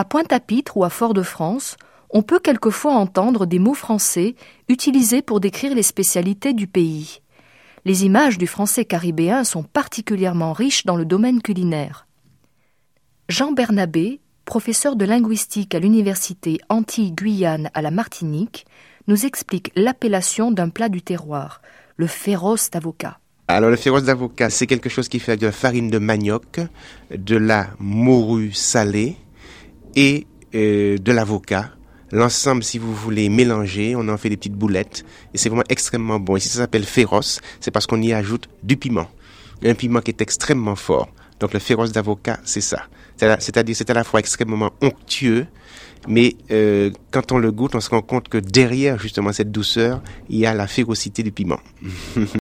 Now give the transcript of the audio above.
À Pointe-à-Pitre ou à Fort-de-France, on peut quelquefois entendre des mots français utilisés pour décrire les spécialités du pays. Les images du français caribéen sont particulièrement riches dans le domaine culinaire. Jean Bernabé, professeur de linguistique à l'université Antilles-Guyane à la Martinique, nous explique l'appellation d'un plat du terroir, le féroce d'avocat. Alors le féroce d'avocat, c'est quelque chose qui fait de la farine de manioc, de la morue salée et euh, de l'avocat. L'ensemble, si vous voulez mélanger, on en fait des petites boulettes et c'est vraiment extrêmement bon. Ici, ça s'appelle féroce, c'est parce qu'on y ajoute du piment. Un piment qui est extrêmement fort. Donc le féroce d'avocat, c'est ça. C'est-à-dire, c'est à la fois extrêmement onctueux, mais euh, quand on le goûte, on se rend compte que derrière justement cette douceur, il y a la férocité du piment.